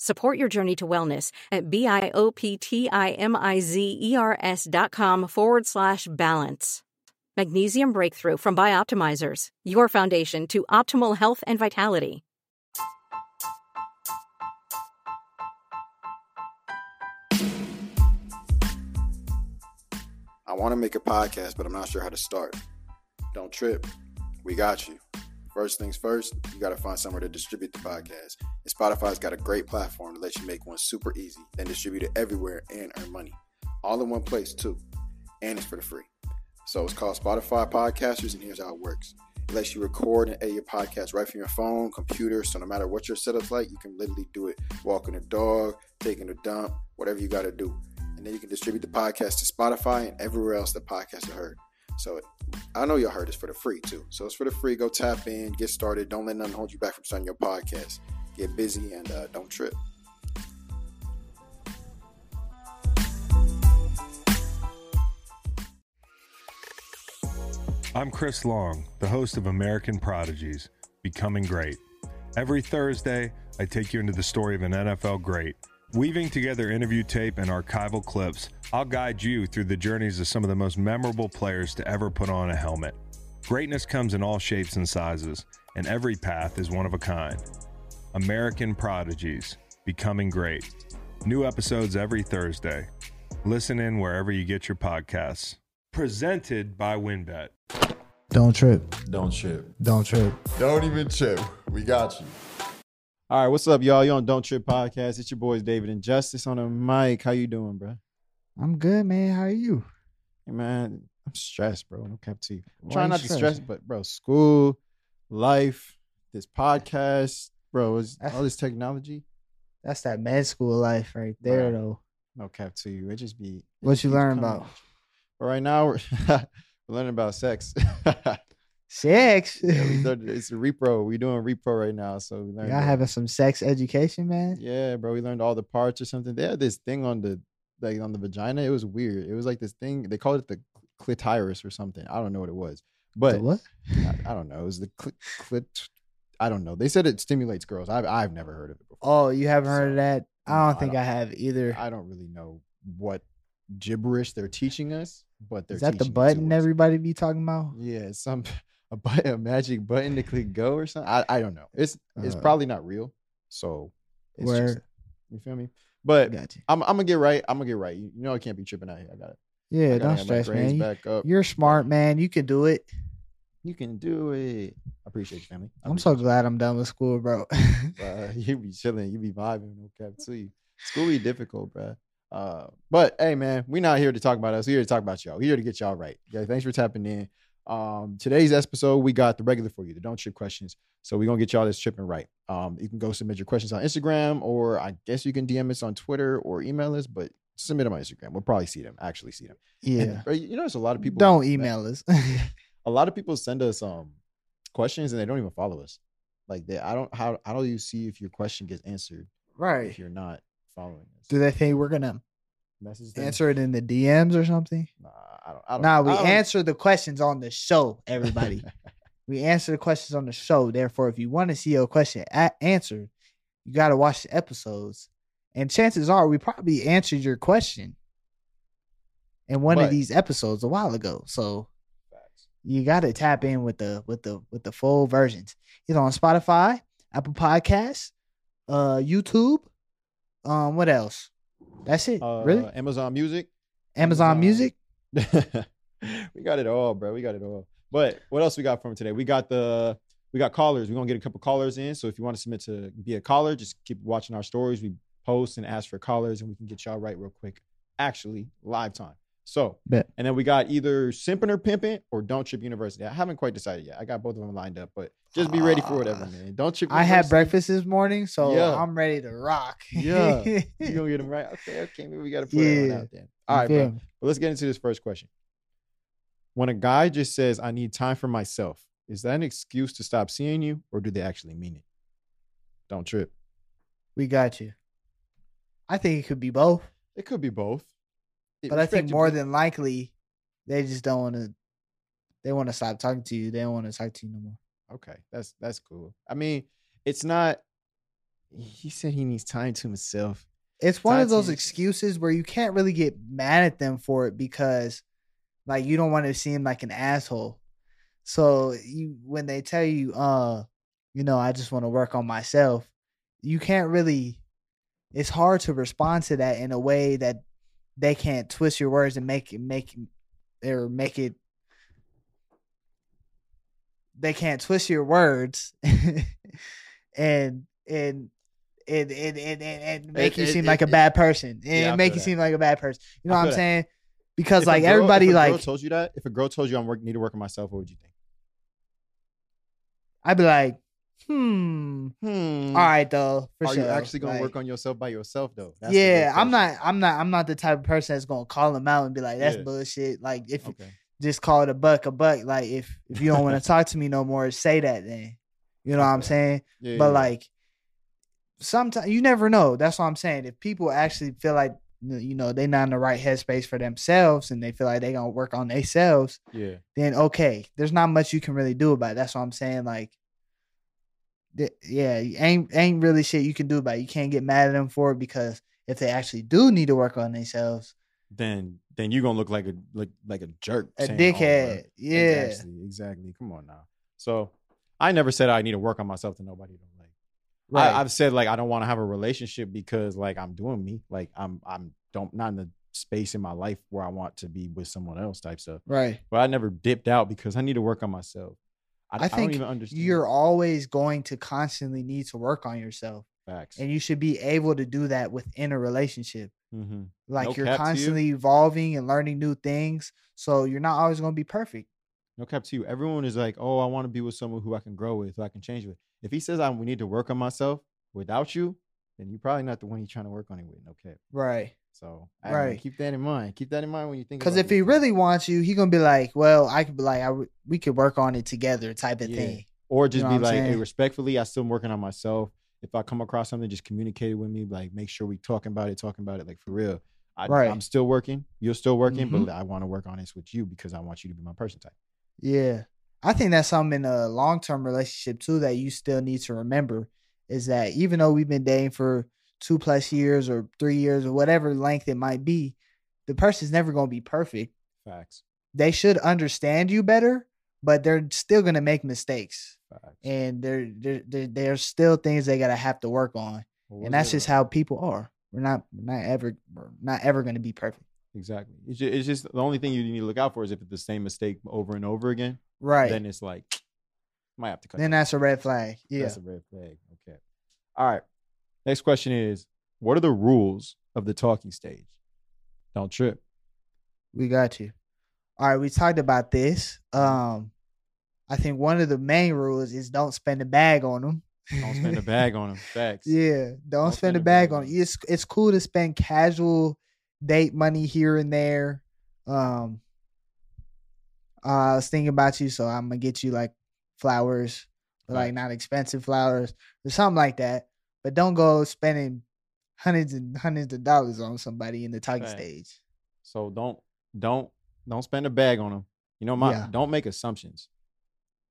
Support your journey to wellness at B-I-O-P-T-I-M-I-Z-E-R-S dot com forward slash balance. Magnesium Breakthrough from Bioptimizers, your foundation to optimal health and vitality. I want to make a podcast, but I'm not sure how to start. Don't trip. We got you. First things first, you got to find somewhere to distribute the podcast. And Spotify's got a great platform to let you make one super easy, then distribute it everywhere and earn money. All in one place, too. And it's for the free. So it's called Spotify Podcasters, and here's how it works. It lets you record and edit your podcast right from your phone, computer. So no matter what your setup's like, you can literally do it walking a dog, taking a dump, whatever you got to do. And then you can distribute the podcast to Spotify and everywhere else the podcast are heard. So I know y'all heard this for the free too. So it's for the free. Go tap in, get started. Don't let nothing hold you back from starting your podcast. Get busy and uh, don't trip. I'm Chris Long, the host of American Prodigies Becoming Great. Every Thursday, I take you into the story of an NFL great. Weaving together interview tape and archival clips, I'll guide you through the journeys of some of the most memorable players to ever put on a helmet. Greatness comes in all shapes and sizes, and every path is one of a kind. American Prodigies Becoming Great. New episodes every Thursday. Listen in wherever you get your podcasts. Presented by WinBet. Don't trip. Don't trip. Don't trip. Don't even trip. We got you. All right, what's up, y'all? You on Don't Trip Podcast. It's your boys David and Justice on the mic. How you doing, bro? I'm good, man. How are you? Hey, man, I'm stressed, bro. No cap to you. I'm Why trying you not to stress, but bro, school, life, this podcast, bro, is all this technology. That's that med school life right there, Right. though. No cap to you. It just be. it What just you learn about? But right now we're, we're learning about sex. Sex. Yeah, we learned- it's a repro. We doing repro right now, so we learned. Y'all having some sex education, man? Yeah, bro. We learned all the parts or something. They had this thing on the like on the vagina. It was weird. It was like this thing. They called it the clitoris or something. I don't know what it was, but what? I, I don't know. It was the clit, clit. I don't know. They said it stimulates girls. I've I've never heard of it before. Oh, you haven't heard of that? I I don't think don't- I have either. I don't really know what gibberish they're teaching us, but they're Is that the button everybody be talking about? Yeah, some a button, a magic button to click go or something. I, I don't know. It's it's Uh, probably not real. So it's just, Where you feel me? But. I'm I'm gonna get right. I'm gonna get right. You, know I can't be tripping out here. I got it. Yeah, I don't stress, man. You, Back up. you're smart, man. You can do it. You can do it. I appreciate you, family. I I'm so glad I'm done with school, bro. you. Uh, you be chilling. You be vibing. No cap to you. School be difficult, bro. Uh, but hey, man, we not here to talk about us. We here to talk about y'all. We here to get y'all right. Yeah, thanks for tapping in. Um, today's episode, we got the regular for you, the don't trip questions. So we're gonna get y'all this tripping right. Um, you can go submit your questions on Instagram, or I guess you can DM us on Twitter or email us, but submit them on Instagram. We'll probably see them, actually see them. Yeah. uh, you know, there's a lot of people Don't email us. a lot of people send us um questions and they don't even follow us. Like they, I don't how how do you see if your question gets answered right. if you're not following us? Do they think we're gonna Message them? answer it in the DMs or something? Nah, I don't. I don't Nah, we don't- answer the questions on the show, everybody. We answer the questions on the show. Therefore, if you want to see your question a- answered, you got to watch the episodes. And chances are we probably answered your question in one of these episodes a while ago. So you got to tap in with the with the with the full versions. It's on Spotify, Apple Podcasts, uh, YouTube. Um, what else? That's it. Uh, really? Amazon Music. Amazon Amazon. Music. we got it all, bro. We got it all. But what else we got from today? We got the we got callers. We're gonna get a couple callers in. So if you want to submit to be a caller, just keep watching our stories. We post and ask for callers, and we can get y'all right real quick. Actually, live time. So Bet. and then we got either simping or pimping or don't trip university. I haven't quite decided yet. I got both of them lined up, but just be ready for whatever, Ah. man. Don't trip. I had breakfast this morning, so Yeah. I'm ready to rock. Yeah. You gonna get them right? Okay, okay. Maybe we gotta put that one out there. All right, You bro. feel? But let's get into this first question. When a guy just says, I need time for myself, is that an excuse to stop seeing you or do they actually mean it? Don't trip. We got you. I think it could be both, It could be both. It- but I think more than likely, they just don't want to. They want to stop talking to you. They don't want to talk to you no more. Okay, that's that's cool. I mean, it's not he said he needs time to himself. It's one of those excuses where you can't really get mad at them for it because, like, you don't want to seem like an asshole. So you, when they tell you, uh, you know, I just want to work on myself, you can't really. It's hard to respond to that in a way that they can't twist your words and make it make or make it. They can't twist your words, and and and and and, and, make you it- seem it- like a bad person, and Yeah, make you that. seem like a bad person. You know what I'm that. saying? Because If like girl- everybody if a girl like told you that, if a girl told you I'm work need to work on myself, what would you think? I'd be like, hmm, Hmm. all right though, for Are sure. you actually gonna Like, work on yourself by yourself though? That's yeah, I'm not. I'm not. I'm not the type of person that's gonna call them out and be like, "That's Yeah. bullshit." Like, if Okay. Just call it a buck, a buck. Like, if if you don't want to talk to me no more, say that then. You know what I'm saying? Yeah, But yeah. like, sometimes you never know. That's what I'm saying. If people actually feel like you know they're not in the right headspace for themselves and they feel like they gonna work on themselves, yeah, then okay, there's not much you can really do about it. That's what I'm saying. Like, th- yeah, ain't ain't really shit you can do about it. You can't get mad at them for it because if they actually do need to work on themselves, then then you're gonna look like a like like a jerk, a saying, "Oh, dickhead, yeah, Exactly, exactly. Come on now. So I never said I need to work on myself to nobody. Though. Like right, I, I've said like I don't want to have a relationship because like I'm doing me. Like I'm I'm don't not in the space in my life where I want to be with someone else type stuff. right. But I never dipped out because I need to work on myself. I, I I think don't even understand. You're always going to constantly need to work on yourself, facts. and you should be able to do that within a relationship. hmm Like No you're to you. constantly evolving and learning new things, so you're not always going to be perfect. No cap to you. Everyone is like, oh, I want to be with someone who I can grow with, who I can change with. If he says I we need to work on myself without you, then you're probably not the one he's trying to work on it with. No cap. Right. So I Right. keep that in mind. Keep that in mind when you think. Because if he really wants you, he gonna be like, "Well, I could be like, I w- we could work on it together," type of Yeah. thing. or just know be like, hey, respectfully, I still working on myself. If I come across something, just communicate it with me. Like, make sure we talking about it, talking about it, like for real. I, Right. I'm still working. You're still working, Mhm. but I want to work on this with you because I want you to be my person type. Yeah, I think that's something in a long term relationship too that you still need to remember is that even though we've been dating for two plus years or three years or whatever length it might be, the person's never gonna be perfect. Facts. They should understand you better, but they're still gonna make mistakes, Facts. and there there there- there's still things they gotta have to work on, What was and that's just how people are. We're not we're not ever we're not ever gonna be perfect. Exactly. It's just, it's just the only thing you need to look out for is if it's the same mistake over and over again. Right. Then it's like might have to cut. then that. that's a red flag. Yeah. That's a red flag. Okay. All right. Next question is: What are the rules of the talking stage? Don't trip. We got you. All right, we talked about this. Um, I think one of the main rules is don't spend a bag on them. Don't spend a bag on them. Facts. yeah, don't, spend, a bag on it. It's it's cool to spend casual date money here and there. Um, uh, I was thinking about you, so I'm gonna get you like flowers, but like not expensive flowers or something like that. But don't go spending hundreds and hundreds of dollars on somebody in the talking Facts. stage. So don't don't don't spend a bag on them. You know, my Yeah. don't make assumptions.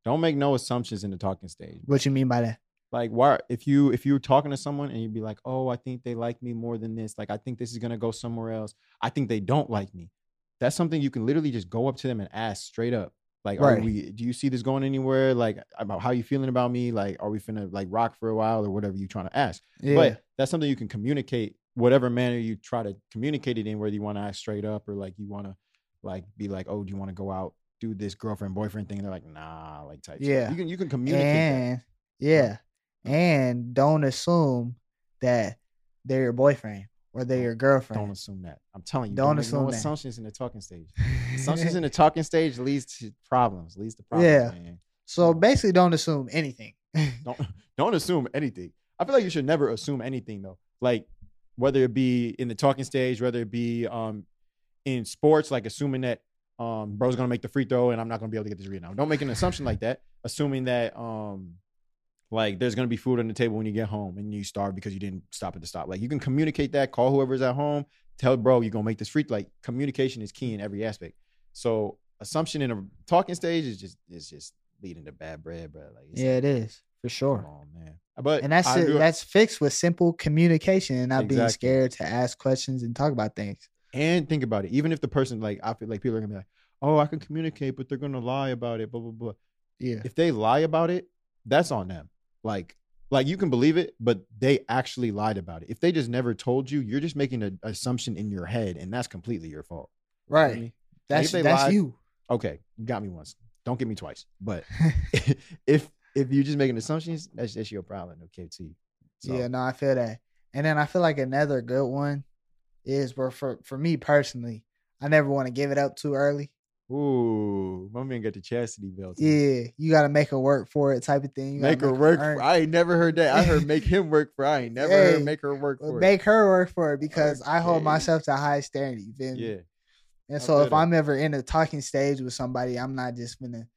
Don't make no assumptions in the talking stage. What you mean by that? Like why if you if you're talking to someone and you'd be like, oh, I think they like me more than this. Like I think this is gonna go somewhere else. I think they don't like me. That's something you can literally just go up to them and ask straight up. Like, are Right. we do you see this going anywhere? Like about how you feeling about me? Like, are we finna like rock for a while or whatever you trying to ask? Yeah. But that's something you can communicate whatever manner you try to communicate it in, whether you want to ask straight up or like you want to like be like, oh, do you want to go out, do this girlfriend boyfriend thing? And they're like, nah, like type. stuff. Yeah. you can you can communicate. and yeah, and don't assume that they're your boyfriend or they're your girlfriend. Don't assume that. I'm telling you, Don't don't, assume no that. assumptions in the talking stage. Assumptions in the talking stage leads to problems. Leads to problems. Yeah. Man. so basically, don't assume anything. Don't don't assume anything. I feel like you should never assume anything though. Like whether it be in the talking stage, whether it be um in sports, like assuming that um bro's gonna make the free throw and I'm not gonna be able to get this rebound. Don't make an assumption like that. Assuming that um like there's gonna be food on the table when you get home and you starve because you didn't stop at the stop. Like you can communicate that, call whoever's at home, tell bro you're gonna make this free. Like communication is key in every aspect. So assumption in a talking stage is just is just leading to bad bread, bro. Like yeah, like, it is for sure. On, man. But And that's it, that's fixed with simple communication and not being scared to ask questions and talk about things. And think about it. Even if the person like I feel like people are gonna be like, oh, I can communicate, but they're gonna lie about it, blah blah blah. Yeah. If they lie about it, that's on them. Like like you can believe it, but they actually lied about it. If they just never told you, you're just making an assumption in your head, and that's completely your fault. You know I Right. mean? That's they that's lied- you. Okay, you got me once. Don't get me twice. But if if you're just making assumptions, that's that's your problem. Okay, T. So, Yeah, no, I feel that. And then I feel like another good one is where for for me personally, I never want to give it up too early. Ooh, my man got the chastity belt. Yeah, you got to make her work for it, type of thing. You gotta Make her work. earn- For, I ain't never heard that. I heard make him work for. I ain't never Hey, heard make her work for. make her work for it because I hold myself to a high standard. You feel me? Yeah. And I so if that. I'm ever in a talking stage with somebody, I'm not just gonna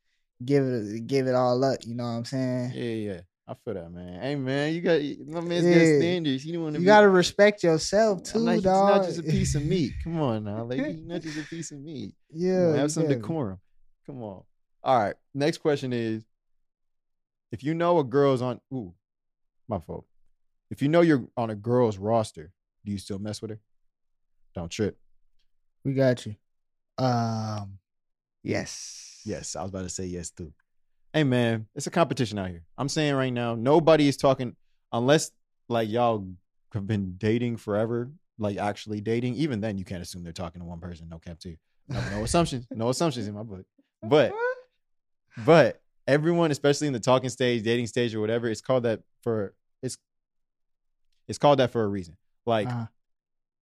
give it give it all up. You know what I'm saying? Yeah, yeah. I feel that, man. Hey, man, you got my man's Yeah. got standards. You want to. You gotta respect yourself too, not, dog. not just a piece of meat. Come on now, he's not just a piece of meat. Yeah, on, have some me? decorum. Come on. All right. Next question is: If you know a girl's on, ooh, my fault. If you know you're on a girl's roster, do you still mess with her? Don't trip. We got you. Um, yes, Yes, I was about to say yes too. Hey man, it's a competition out here. I'm saying right now, nobody is talking unless like y'all have been dating forever, like actually dating. Even then, you can't assume they're talking to one person. No cap too. No, no assumptions. No assumptions in my book. But but everyone, especially in the talking stage, dating stage, or whatever, it's called that for it's it's called that for a reason. Like Uh-huh.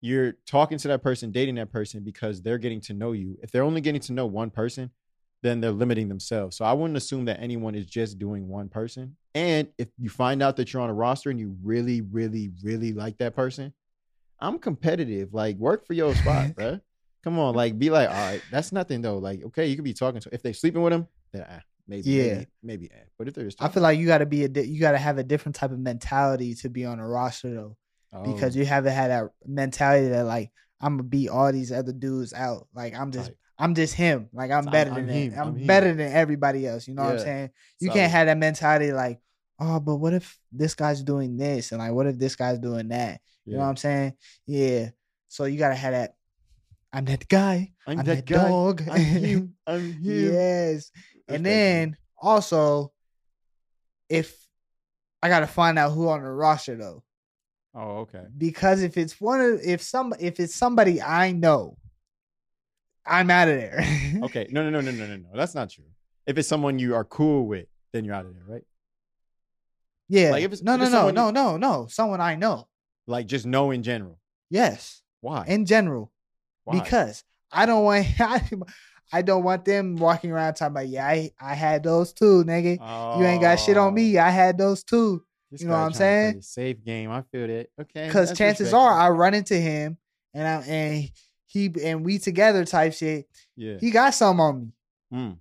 you're talking to that person, dating that person because they're getting to know you. If they're only getting to know one person, then they're limiting themselves. So I wouldn't assume that anyone is just doing one person. And if you find out that you're on a roster and you really, really, really like that person, I'm competitive. Like work for your spot, bro. Come on, like be like, all right, that's nothing though. Like, okay, you could be talking to if they're sleeping with them, then ah, maybe, Yeah. maybe, maybe. eh. But if they're just I feel like you got to be a di- you got to have a different type of mentality to be on a roster though, Oh, because you haven't had that mentality that like I'm gonna beat all these other dudes out. Like I'm just Right. I'm just him. Like I'm I'm- better I'm than him. him. I'm, I'm him. better than everybody else. You know what I'm saying? You solid. can't have that mentality like, oh, but what if this guy's doing this and like what if this guy's doing that? You know what I'm saying? Yeah. So you gotta have that. I'm that guy. I'm, I'm that, that guy. dog. I'm him. I'm him. yes. Respect And then also, if I gotta find out who on the roster though, Oh, okay. because if it's one of if some if it's somebody I know, I'm out of there. Okay. No, no, no, no, no, no, no. That's not true. If it's someone you are cool with, then you're out of there, right? yeah. Like, if it's- no, if no, it's no, someone no, you- no, no. Someone I know. Like just know in general. Yes, Why? in general, Why? because I don't want I, I don't want them walking around talking about yeah I I had those too, nigga. You ain't got shit on me. Oh, I had those too. this you know what I'm trying to saying? the Safe game. I feel that. Okay. Because that's chances respectable. are I run into him and I and he and we together type shit. Yeah. He got some on me. Mm.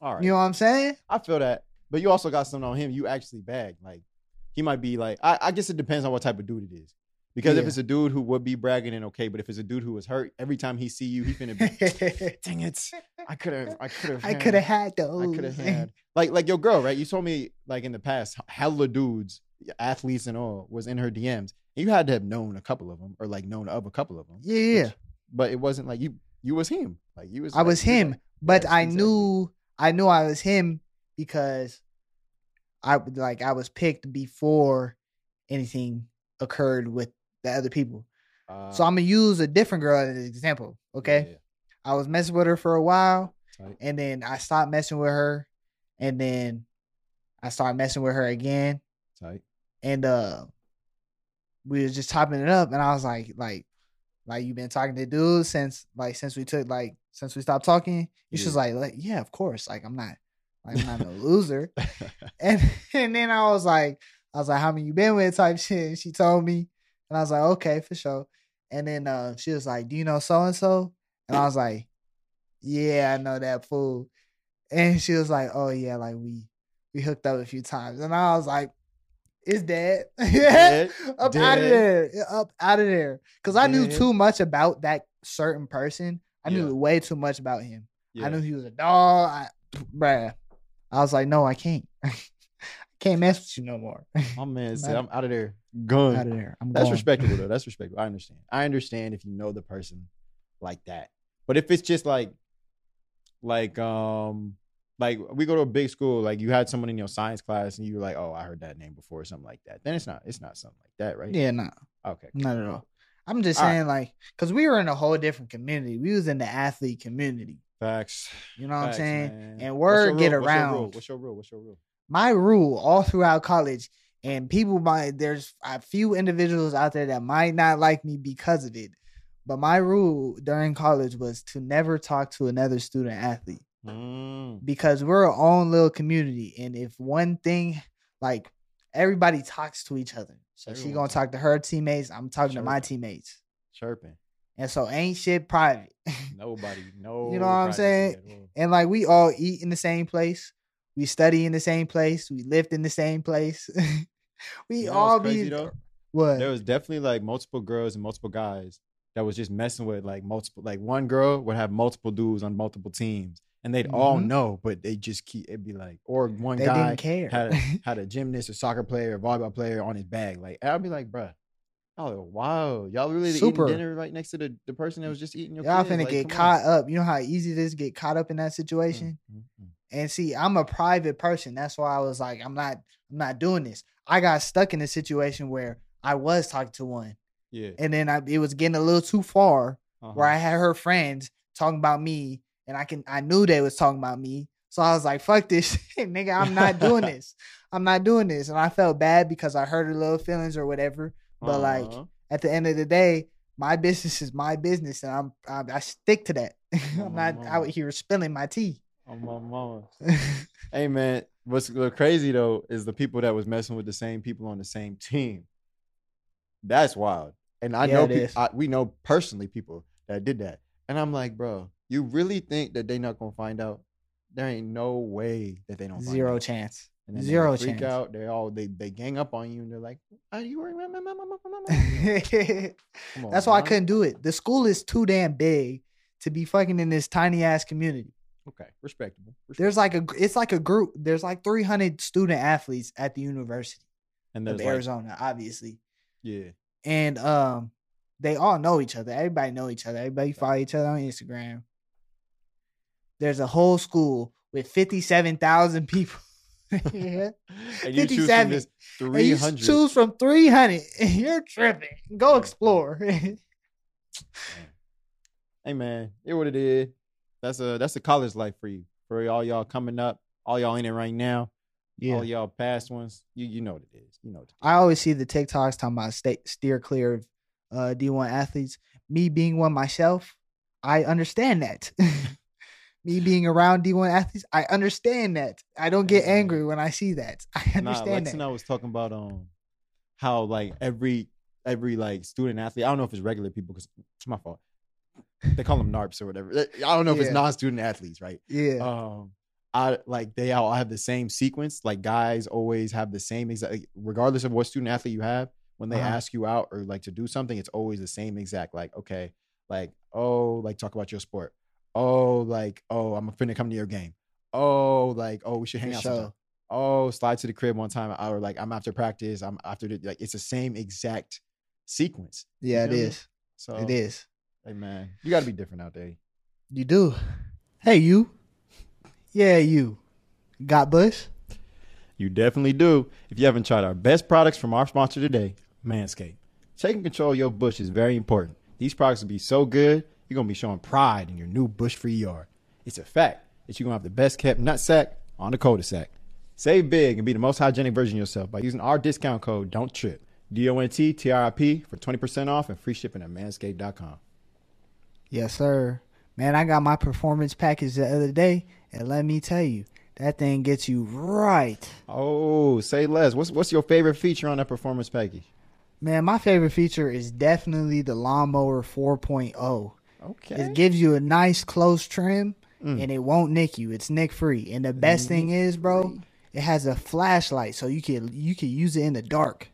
All right. You know what I'm saying? I feel that. But you also got something on him. You actually bag. Like he might be like. I, I guess it depends on what type of dude it is. Because if it's a dude who would be bragging, then okay. But if it's a dude who was hurt, every time he see you, he finna be. Dang it! I could have. I could have. I could have had those. I could have had like like your girl, right? You told me like in the past, hella dudes, athletes and all, was in her DMs. You had to have known a couple of them, or like known of a couple of them. Yeah, yeah. But it wasn't like you. You was him. Like you was. I like- was him, like- but Yes, I exactly. knew I knew I was him because I like I was picked before anything occurred with the other people. so Uh, I'm gonna use a different girl as an example. Okay, yeah, I was messing with her for a while, tight. and then I stopped messing with her, and then I started messing with her again, tight. and uh, we was just topping it up, and I was like, like, like you've been talking to dudes since like since we took like since we stopped talking. You Yeah. just like, like yeah, of course. Like I'm not, like, I'm not a loser. And and then I was like, I was like, how many you been with? Type shit. And she told me, and I was like, okay, for sure. And then uh, she was like, do you know so and so? And I was like, yeah, I know that fool. And she was like, oh yeah, like we we hooked up a few times. And I was like, it's dead. Dead? up out of there. Up out of there. Cause I knew too much about that certain person. I knew Yeah. way too much about him. Yeah. I knew he was a dog. I, bruh. I was like, no, I can't. I can't mess with you no more. My man said, "I'm out of there, gone." out of there. I'm That's gone. respectable though. That's respectable. I understand. I understand if you know the person like that. But if it's just like like um like we go to a big school, like you had someone in your science class and you were like, Oh, I heard that name before or something like that. Then it's not it's not something like that, right? Yeah, no, Okay. not at all. I'm just All right. saying, like, cause we were in a whole different community. We was in the athlete community. Facts. You know what I'm saying? man. And What's word get rule? What's your around. What's your rule? What's your rule? my rule all throughout college, and people might there's a few individuals out there that might not like me because of it. But my rule during college was to never talk to another student athlete Mm, because we're our own little community. And if one thing, like everybody talks to each other, so she gonna talk. talk to her teammates. I'm talking to my teammates, chirping. and so ain't shit private. Nobody. No. You know what I'm saying? and like we all eat in the same place, we study in the same place, we lift in the same place. we You know all be though? what? there was definitely like multiple girls and multiple guys that was just messing with like multiple like one girl would have multiple dudes on multiple teams and they'd all Mhm. know but they just keep it'd be like or one they guy didn't care. had a, had a gymnast or soccer player or volleyball player on his bag like I'd be like bruh oh wow y'all really Super. eating dinner right next to the, the person that was just eating your Y'all kids? finna Like, get caught up. You know how easy it is to get caught up in that situation. Mm, mm, mm. And see, I'm a private person. That's why I was like, I'm not, I'm not doing this. I got stuck in a situation where I was talking to one, yeah and then I, it was getting a little too far. Where uh-huh. I had her friends talking about me, and I can, I knew they was talking about me. So I was like, fuck this shit, nigga. I'm not doing this. I'm not doing this. And I felt bad because I hurt her little feelings or whatever. But like Uh-huh. at the end of the day, my business is my business, and I'm I, I stick to that. I'm not Mama. out here spilling my tea. On my mama Hey man, what's crazy though is the people that was messing with the same people on the same team. That's wild. And I Yeah, know. I, we know personally people that did that. And I'm like, bro, you really think that they not gonna find out? There ain't no way that they don't find Zero out. chance. And then Zero they freak chance. out. They all they they gang up on you and they're like, are you remember? That's why I couldn't do it. The school is too damn big to be fucking in this tiny ass community. Okay, respectable. There's like a it's like a group. There's like 300 student athletes at the University and of like, Arizona, obviously, yeah, and um, they all know each other. Everybody know each other. Everybody follow each other on Instagram. There's a whole school with 57,000 people. yeah. and you choose 57. from this And you choose from 300. You're tripping. Go explore. Hey man, it what it is. That's a that's a college life for you. For all y'all coming up, all y'all in it right now, all y'all past ones. You you know what it is. You know what it is. I always see the TikToks talking about stay, steer clear of uh, D1 athletes. Me being one myself, I understand that. Me being around D1 athletes, I understand that. I don't get Yeah. angry when I see that. I Nah, understand Lex that. and I was talking about um how like every every like student athlete. I don't know if it's regular people because it's my fault. They call them NARPs or whatever. I don't know if it's non-student athletes, right? Yeah. um I like they all have the same sequence. Like guys always have the same exact, regardless of what student athlete you have. when they Uh-huh. ask you out or like to do something, it's always the same exact. Like, okay, like, oh, like talk about your sport. Oh, like, oh, I'm finna come to your game. Oh, like, oh, we should hang For out. sometime. sure. Oh, slide to the crib one time. Or like, I'm after practice. I'm after the like. It's the same exact sequence. Yeah, it feel me? is. So It is. Hey man, you got to be different out there. You do. Hey, you. Yeah, you. Got Bush? You definitely do. If you haven't tried our best products from our sponsor today, Manscaped. Taking control of your bush is very important. These products will be so good, you're to be showing pride in your new bush free yard. It's a fact that you're to have the best kept nut sack on the cul-de-sac. Save big and be the most hygienic version of yourself by using our discount code Don't Trip. D-O-N-T T-R-I-P for 20% off and free shipping at manscaped.com. Yes, sir. Man, I got my performance package the other day, and let me tell you, that thing gets you right. Oh, say less. What's what's your favorite feature on that performance package? Man, my favorite feature is definitely the lawnmower 4.0. Okay. It gives you a nice close trim Mm. and it won't nick you. It's nick free. And the best thing is, bro, it has a flashlight so you can you can use it in the dark.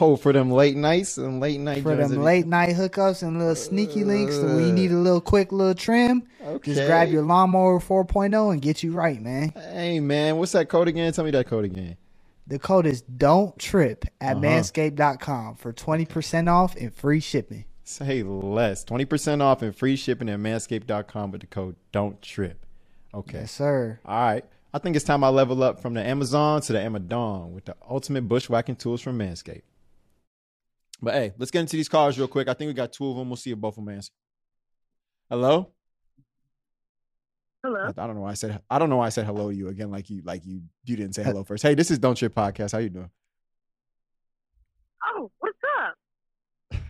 Oh, for them late nights and late night For them late night hookups and little sneaky links, so when you need a little quick little trim, okay. just grab your lawnmower 4.0 and get you right, man. Hey man, what's that code again? Tell me that code again. The code is don't trip at Uh-huh. manscaped.com for 20% off and free shipping. Say less. 20% off and free shipping at manscaped.com with the code don't trip. Okay. Yes, sir. All right. I think it's time I level up from the Amazon to the Amazon with the ultimate bushwhacking tools from Manscaped. But hey, let's get into these cars real quick. I think we got two of them. We'll see if both of them answer. Hello? I, Hello. I don't know why I said I don't know why I said hello to you again like you like you you didn't say hello first. Hey, this is Don't Trip Podcast. How you doing? Oh, what's up?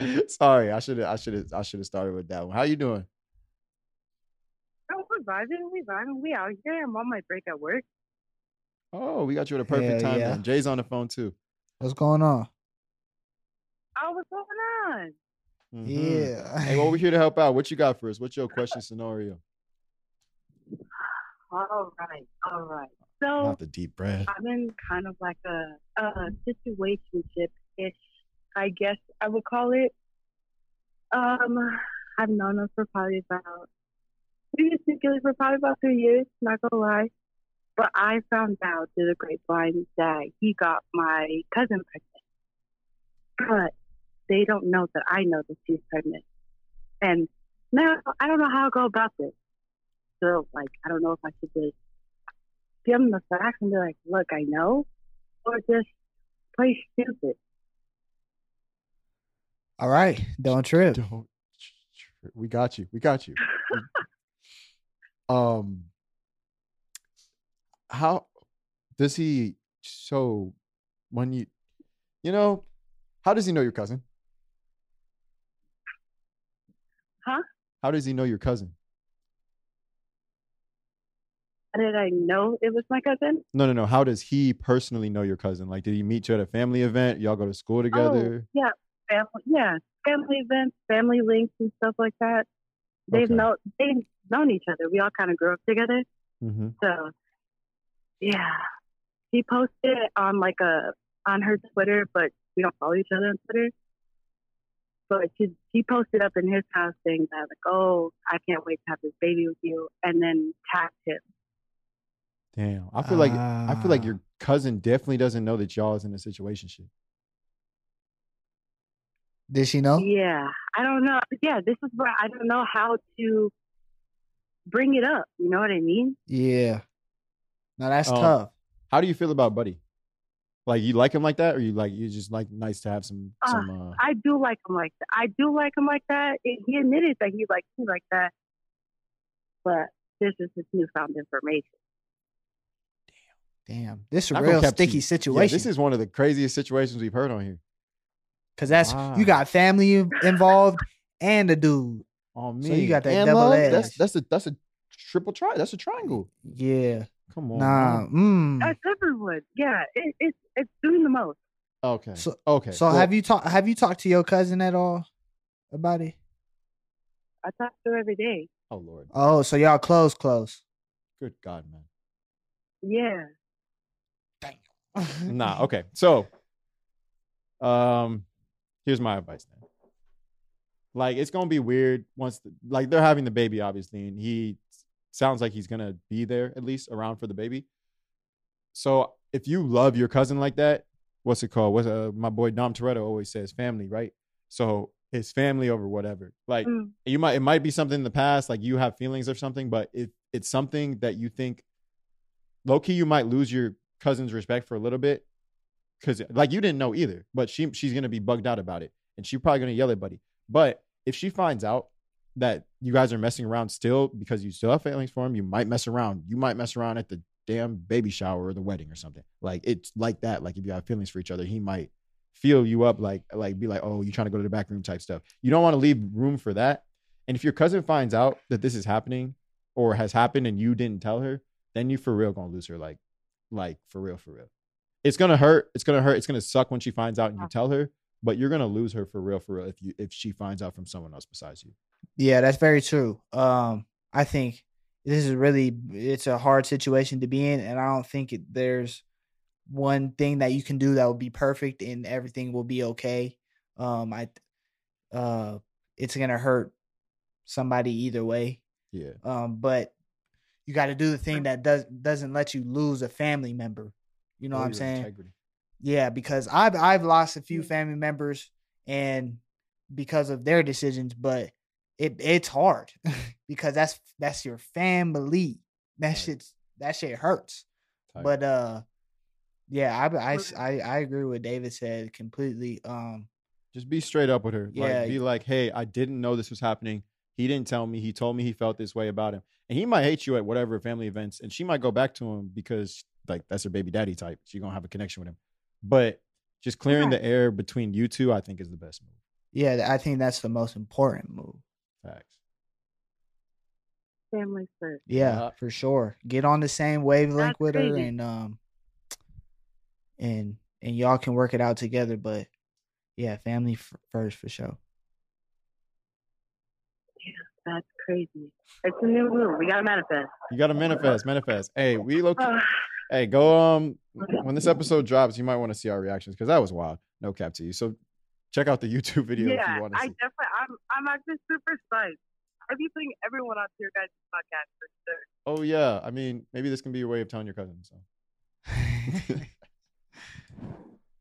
Sorry, I should have I should have I should have started with that one. How you doing? Oh, we're vibing. We vibing. We out here. I'm on my break at work. Oh, we got you at a perfect Hell time. yeah. then. Jay's on the phone too. What's going on? Oh, what's going on? Mhm. Yeah. Hey, well, we're here to help out. What you got for us? What's your question scenario? All right. All right. So Not the deep breath. I'm in kind of like a, a situationship ish, I guess I would call it. Um, I've known him for probably about we been together for probably about three years, not gonna lie. But I found out through the grapevine that he got my cousin pregnant. But they don't know that I know that she's pregnant. And now I don't know how to go about this. So like I don't know if I should just give them the facts and be like, look, I know, or just play stupid. All right. Don't trip. Don't. We got you. We got you. um, how does he? So when you, you know, how does he know your cousin? Huh? How does he know your cousin? How did I know it was my cousin? No, no, no. How does he personally know your cousin? Like, did he meet you at a family event? Y'all go to school together? Oh, yeah, family, yeah, family events, family links, and stuff like that. They've Okay. know they've known each other. We all kind of grew up together. Mm-hmm. So, yeah, he posted on like a on her Twitter, but we don't follow each other on Twitter. But she she posted up in his house saying that like, oh, I can't wait to have this baby with you, and then tagged him. Damn. I feel like I feel like Ah. your cousin definitely doesn't know that y'all is in a situation. Did she know? Yeah, I don't know. Yeah, this is where I don't know how to bring it up. You know what I mean? Yeah. Now that's Um, tough. How do you feel about Buddy? Like you like him like that, or you like you just like nice to have some Uh, some uh I do like him like that. I do like him like that. It, he admitted that he likes me like that, but this is his newfound information. Damn. Damn, this is a real sticky you. situation. Yeah, this is one of the craziest situations we've heard on here. Cause that's Wow. you got family involved and a dude. Oh man, So you got that And double love? edge. That's that's a that's a triple try. That's a triangle. Yeah. Come on. Nah. man. Mm. That's everyone. Yeah, it, it's it's doing the most. Okay. So- okay. So well, have you talked have you talked to your cousin at all about it? I talk to her every day. Oh Lord. Oh, so y'all close, close. Good God, man. Yeah. Nah. Okay. So, Um, here's my advice then. Like it's gonna be weird once the, like they're having the baby, obviously, and he sounds like he's gonna be there at least around for the baby. So if you love your cousin like that, what's it called? What's uh, my boy Dom Toretto always says, family, right? So it's family over whatever. Like Mm. you might it might be something in the past, like you have feelings or something, but if it's something that you think low key, you might lose your cousin's respect for a little bit. Cause like you didn't know either, but she she's gonna be bugged out about it. And she's probably gonna yell at Buddy. But if she finds out that you guys are messing around still because you still have feelings for him, you might mess around. You might mess around at the damn baby shower or the wedding or something. Like it's like that. Like if you have feelings for each other, he might feel you up, like like be like, oh, you trying to go to the back room type stuff. You don't want to leave room for that. And if your cousin finds out that this is happening or has happened and you didn't tell her, then you for real gonna lose her. Like, like for real, for real. It's gonna hurt. It's gonna hurt. It's gonna suck when she finds out and you tell her. But you're gonna lose her for real, for real. If you if she finds out from someone else besides you. Yeah, that's very true. Um, I think this is really it's a hard situation to be in, and I don't think it, there's one thing that you can do that will be perfect and everything will be okay. Um, I, uh, it's gonna hurt somebody either way. Yeah. Um, but you got to do the thing that does doesn't let you lose a family member. You know what I'm saying? integrity. Yeah, because I've I've lost a few family members and because of their decisions, but it it's hard because that's that's your family. That Right. shit's that shit hurts. Tight. But uh yeah, I I I agree with David said completely. Um Just be straight up with her. Yeah. Like, be like, hey, I didn't know this was happening. He didn't tell me. He told me he felt this way about him. And he might hate you at whatever family events. And she might go back to him because like that's her baby daddy type. She's gonna have a connection with him. But just clearing Yeah. the air between you two, I think is the best move. yeah, I think that's the most important move. Facts. Family first. Yeah, Yeah. for sure. Get on the same wavelength That's with her crazy. and um and and y'all can work it out together, but yeah, family f- first for sure. Yeah, that's crazy. It's a new move. We gotta manifest. You gotta manifest, manifest. Hey, we look Uh, hey, go um when this episode drops, you might want to see our reactions because that was wild. No cap to you. So check out the YouTube video if you want to see. I see. definitely. I'm. I'm actually super psyched. I'll be putting everyone on your guys' podcast for sure. Oh yeah. I mean, maybe this can be your way of telling your cousin. So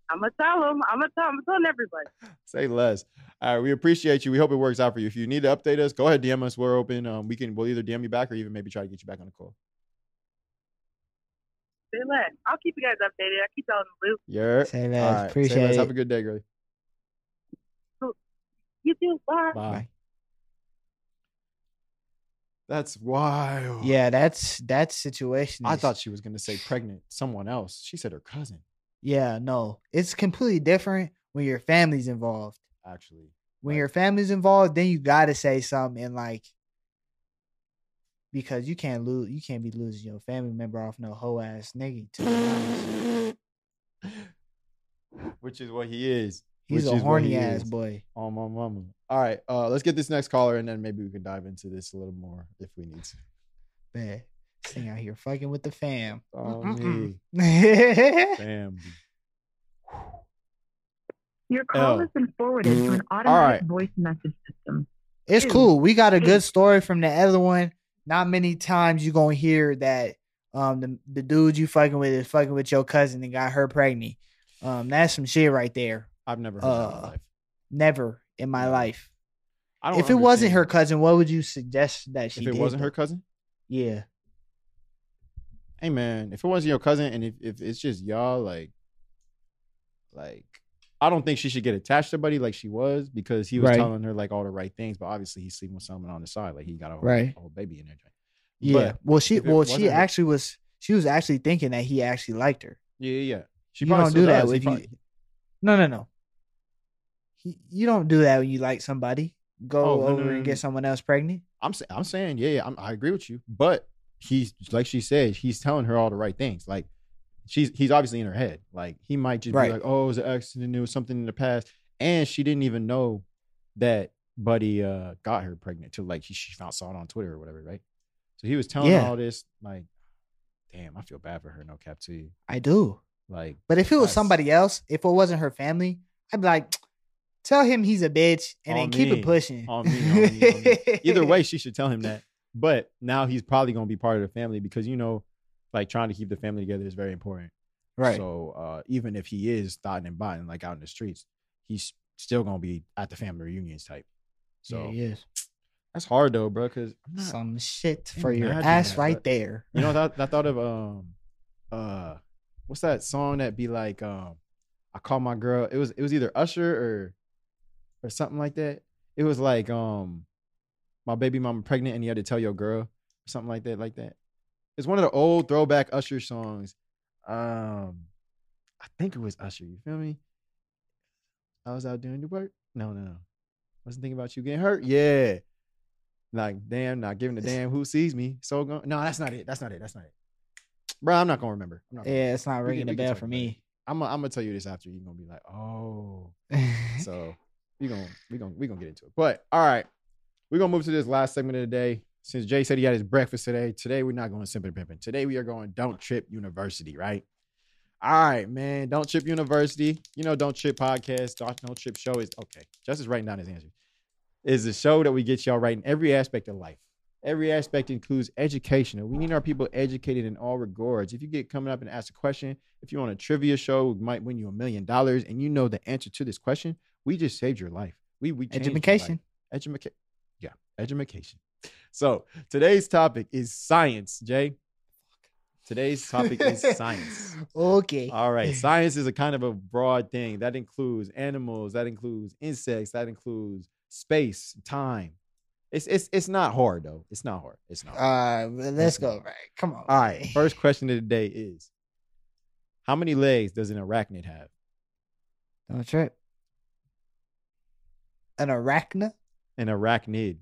I'm gonna tell them. I'm gonna tell. I'm telling everybody. Say less. All right, we appreciate you. We hope it works out for you. If you need to update us, go ahead, DM us. We're open. Um, we can we'll either DM you back or even maybe try to get you back on the call. Say less. I'll keep you guys updated. I keep y'all in the loop. Yeah. Say All less. right. Say Appreciate less. it. Have a good day, girlie. You too. Bye. Bye. Bye. That's wild. Yeah, that's that situation. I is- thought she was gonna say pregnant someone else. She said her cousin. Yeah, no, it's completely different when your family's involved. Actually, When Right. your family's involved, then you got to say something and like because you can't lose, you can't be losing your family member off no hoe ass nigga. To which is what he is. He's Which a is horny he ass is. boy. Oh my mama. All right, uh, let's get this next caller, and then maybe we can dive into this a little more if we need to. Man, sing out here fucking with the fam. Oh me, fam. Your call L. has been forwarded to an All automatic right. voice message system. It's Ew. cool. We got a good story from the other one. Not many times you gonna hear that um the, the dude you fucking with is fucking with your cousin and got her pregnant. Um, that's some shit right there. I've never heard that in my Uh, life. Never in my life. I don't If it wasn't her cousin, what would you suggest that she if it did? wasn't her cousin, yeah. hey man, if it wasn't your cousin, and if, if it's just y'all, like, like, I don't think she should get attached to Buddy like she was because he was Right. telling her like all the right things, but obviously he's sleeping with someone on the side, like he got a whole, Right. whole baby in there. Yeah. But well, she well she actually was she was actually thinking that he actually liked her. yeah, yeah. She you probably don't do that with you. probably- No, no, no. He, you don't do that when you like somebody. Go Oh, no, no, over no, and get someone else pregnant. I'm saying, I'm saying, yeah, yeah, I'm, I agree with you. But he's like she said, he's telling her all the right things. Like she's he's obviously in her head. Like he might just Right. be like, oh, it was an accident. It was something in the past, and she didn't even know that Buddy uh got her pregnant till like she, she found saw it on Twitter or whatever, right? So he was telling her Yeah. all this. Like, damn, I feel bad for her. No cap to you. I do. Like, But if it was somebody else, if it wasn't her family, I'd be like, tell him he's a bitch and then keep me. it pushing. On me, on me, on me. Either way, she should tell him that. But now he's probably gonna be part of the family because you know, like trying to keep the family together is very important. right. So uh, even if he is thotting and botting like out in the streets, he's still gonna be at the family reunions type. So yeah, he is. that's hard though, bro. Because Some shit for your ass that, right there. you know that I thought of um uh what's that song that be like um I call my girl it was it was either Usher or or something like that. It was like um my baby mama pregnant and you had to tell your girl something like that like that. It's one of the old throwback Usher songs. Um I think it was Usher, you feel me? I was out doing the work. No, no, no. Wasn't thinking about you getting hurt. Yeah. Like, damn, not giving a damn who sees me. So go- no, that's not it. That's not it. That's not it. Bro, I'm not gonna remember. I'm not gonna Yeah, it's not ringing a bell for me. I'm gonna, I'm gonna tell you this after. You're gonna be like, oh. So we gonna we gonna we gonna get into it. But all right, we're gonna move to this last segment of the day. Since Jay said he had his breakfast today, today we're not going simping pimping. Today we are going Don't Trip University, right? All right, man. Don't Trip University. You know, Don't Trip podcast, Don't Don't Trip show is okay. Justice writing down his answer. Is the show that we get y'all right in every aspect of life. Every aspect includes education. We need our people educated in all regards. If you get coming up and ask a question, if you're on a trivia show, we might win you a million dollars, and you know the answer to this question, we just saved your life. We we. Education. Education. Yeah, education. So today's topic is science, Jay. Today's topic is science. Okay. All right. Science is a kind of a broad thing that includes animals, that includes insects, that includes space, time. It's it's it's not hard though. It's not hard. It's not. All Hard. right, let's go. Right. Come on. All right. First question of the day is how many legs does an arachnid have? Don't trip. An arachna? An arachnid.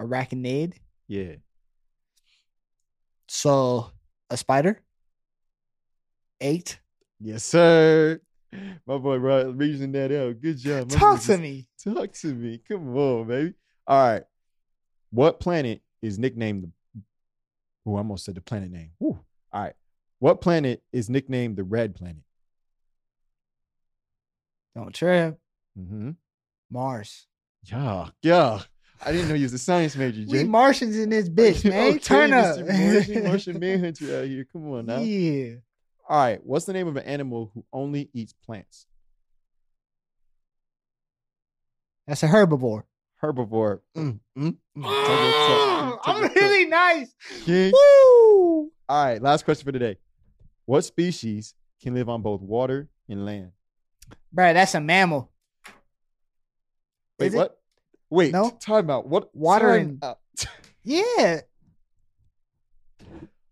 Arachnid? Yeah. So a spider? Eight? Yes, sir. My boy bro reasoning that out. Good job. My Talk to just- me. Talk to me. Come on, baby. All right. What planet is nicknamed the Oh, I almost said the planet name. Woo. All right. What planet is nicknamed the red planet? Don't trip. Mm-hmm. Mars. Yeah. Yeah. I didn't know you was a science major, We Martians in this bitch, man. Okay, Turn up. Martian, Martian manhunter out here. Come on now. Yeah. All right. What's the name of an animal who only eats plants? That's a herbivore. Herbivore. Mm, mm, mm. Oh, toe. I'm really nice. King. Woo! All right, last question for today. What species can live on both water and land? Bruh, that's a mammal. Wait, what? Wait, No. time out. What Water and-. Yeah.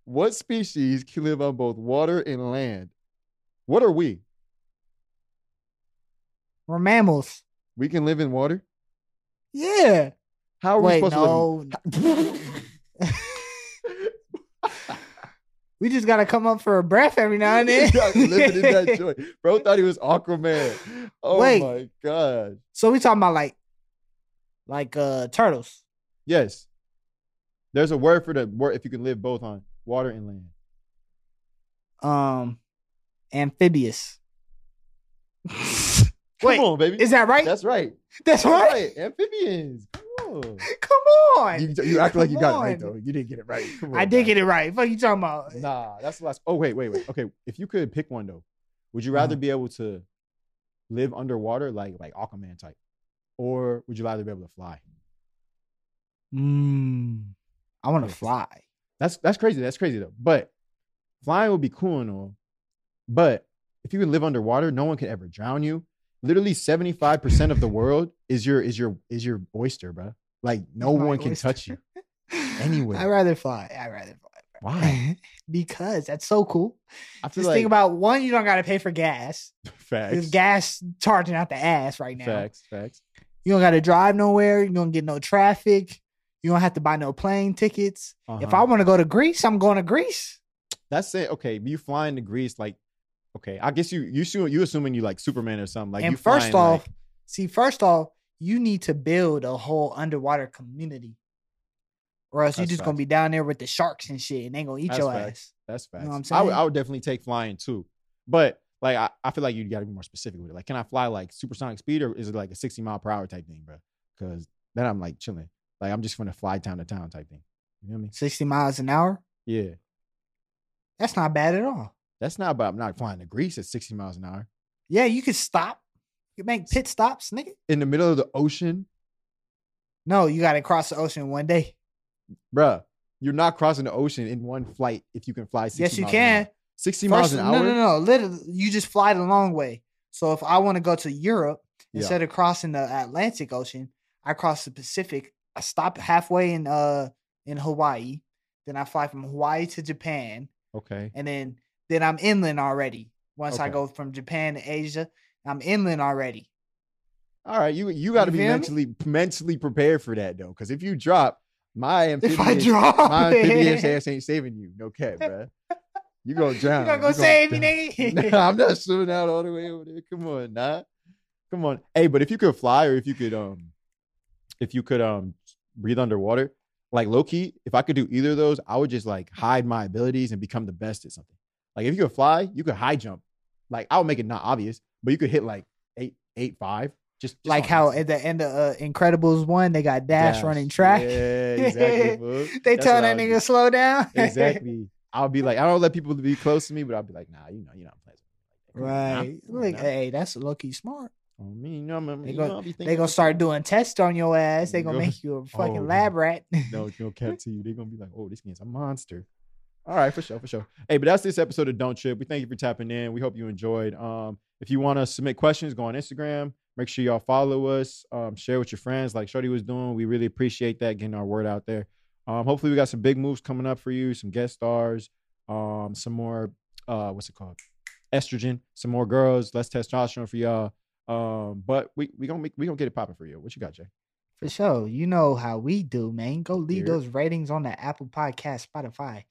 what species can live on both water and land? What are we? We're mammals. We can live in water? Yeah. How are Wait, we supposed no. we just gotta come up for a breath every now and then. living in that joy. Bro thought he was Aquaman. Oh Wait. my god. so we talking about like like uh turtles. Yes. There's a word for the word if you can live both on water and land. Um amphibious. Come Wait, on, baby. Is that right? That's right. That's That's right. right. Amphibians. Come on. Come on. You, you act like you got it right though. You didn't get it right. Come I did man. get it right. What you talking about? Nah, that's the last. Oh wait, wait, wait. Okay, if you could pick one though, would you rather Uh-huh. be able to live underwater like like Aquaman type, or would you rather be able to fly? Mm, I want to Yes. fly. That's that's crazy. That's crazy though. But flying would be cool and all. But if you can live underwater, no one could ever drown you. Literally seventy five percent of the world is your is your is your oyster, bro. Like no My one can oyster. touch you. Anywhere. I'd rather fly. I'd rather fly. Why? because that's so cool. I Just like think about one, you don't got to pay for gas. facts. There's gas charging out the ass right now. Facts. Facts. You don't got to drive nowhere. You don't get no traffic. You don't have to buy no plane tickets. If Uh-huh. I want to go to Greece, I'm going to Greece. That's it. Okay, you flying to Greece, like, okay, I guess you you assume you assuming you like Superman or something. Like, and you first off, like- see, first off, you need to build a whole underwater community, or else you're just gonna be down there with the sharks and shit, and they gonna eat That's your facts. ass. that's facts. know what I'm I would saying? I would definitely take flying too, but Like I, I feel like you got to be more specific with it. Like, can I fly like supersonic speed or is it like a 60 mile per hour type thing, bro? Because then I'm like chilling. Like I'm just gonna fly town to town type thing. You know what I mean? 60 miles an hour. Yeah. That's not bad at all. That's not, but I'm not flying to Greece at 60 miles an hour Yeah, you could stop. You can make pit stops, nigga. in the middle of the ocean, No, you got to cross the ocean one day. bruh. You're not crossing the ocean in one flight if you can fly 60 Yes, you can. Hour. 60 miles an hour. no, no. No. Literally, you just fly the long way. So if I want to go to Europe, Yeah. instead of crossing the Atlantic Ocean, I cross the Pacific. I stop halfway in uh in Hawaii. Then I fly from Hawaii to Japan, Okay. and then then I'm inland already. Once I go from Japan to Asia, I'm inland already. All right. You you got to be feel me? mentally mentally prepared for that though, because if you drop, my If I amphibious, drop, my amphibious ass ain't saving you. No cap, bruh. You gonna drown. gotta go You save me, nigga. Nah, I'm not swimming out all the way over there. Come on, nah. Come on. Hey, but if you could fly or if you could um if you could um breathe underwater, like low key, if I could do either of those, I would just like hide my abilities and become the best at something. Like if you could fly, you could high jump. Like I would make it not obvious, but you could hit like eight, eight, five. Just, just like how at the end of uh, Incredibles one, they got Dash, Dash. running track. Yeah, exactly. they That's tell that nigga slow down. exactly. I'll be like, I don't let people be close to me, but I'll be like, nah, you know, you're not playing. like right. On Look, now. hey, that's low key smart. I mean, you know, I'm, I'm, They you know, I'll be thinking They gonna start doing tests on your ass. They Go- gonna make you a fucking Oh, lab rat. no, no cap to you. They're gonna be like, oh, this game's a monster. All right, for sure, for sure. Hey, but that's this episode of Don't Trip. We thank you for tapping in. We hope you enjoyed. Um, if you want to submit questions, go on Instagram. Make sure y'all follow us. Um, share with your friends, like Shorty was doing. We really appreciate that, getting our word out there. Um, hopefully we got some big moves coming up for you, some guest stars, um, some more uh, what's it called? Estrogen, some more girls, less testosterone for y'all. Um, but we we gonna make, we gonna get it popping for you. What you got, Jay? For sure. You know how we do, man. Go leave Yeah. those ratings on the Apple Podcast, Spotify.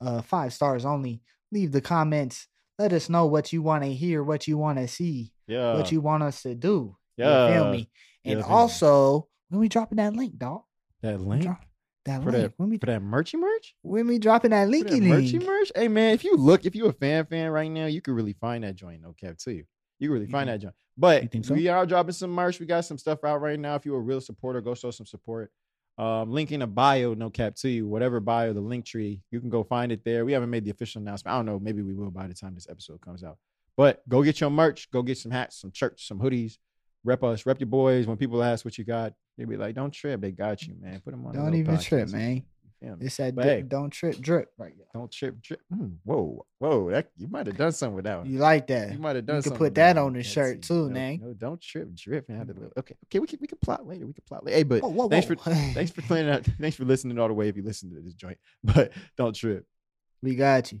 Uh five stars only. Leave the comments. Let us know what you want to hear, what you want to see, Yeah, what you want us to do. yeah. You feel me? And me. also, when we dropping that link, dog. that link Drop that for link. that when we for that merchy merch. when we dropping that linky that merchy link. merch. Hey man, if you look, if you a fan fan right now, you could really find that joint. No cap to you. You can really You find think- that joint. But so? we are dropping some merch. We got some stuff out right now. If you're a real supporter, go show some support. Um, link in the bio, no cap to you. Whatever bio, the link tree, you can go find it there. We haven't made the official announcement. I don't know. Maybe we will by the time this episode comes out. But go get your merch. Go get some hats, some shirts, some hoodies. Rep us, rep your boys. When people ask what you got, they be like, "Don't trip, they got you, man. Put them on." Don't even trip, man. You? It's that But hey. don't trip drip right there. Don't trip, drip. Mm, whoa, whoa! That you might have done something with that one. You like that? You might have done. could something put with that on the shirt too, no, Nang. No, don't trip, drip. And have the little- okay, okay. We can we can plot later. We can plot later. Hey, but Whoa, whoa, thanks whoa. for thanks for playing out. Thanks for listening all the way. If you listen to this joint, but don't trip. we got you.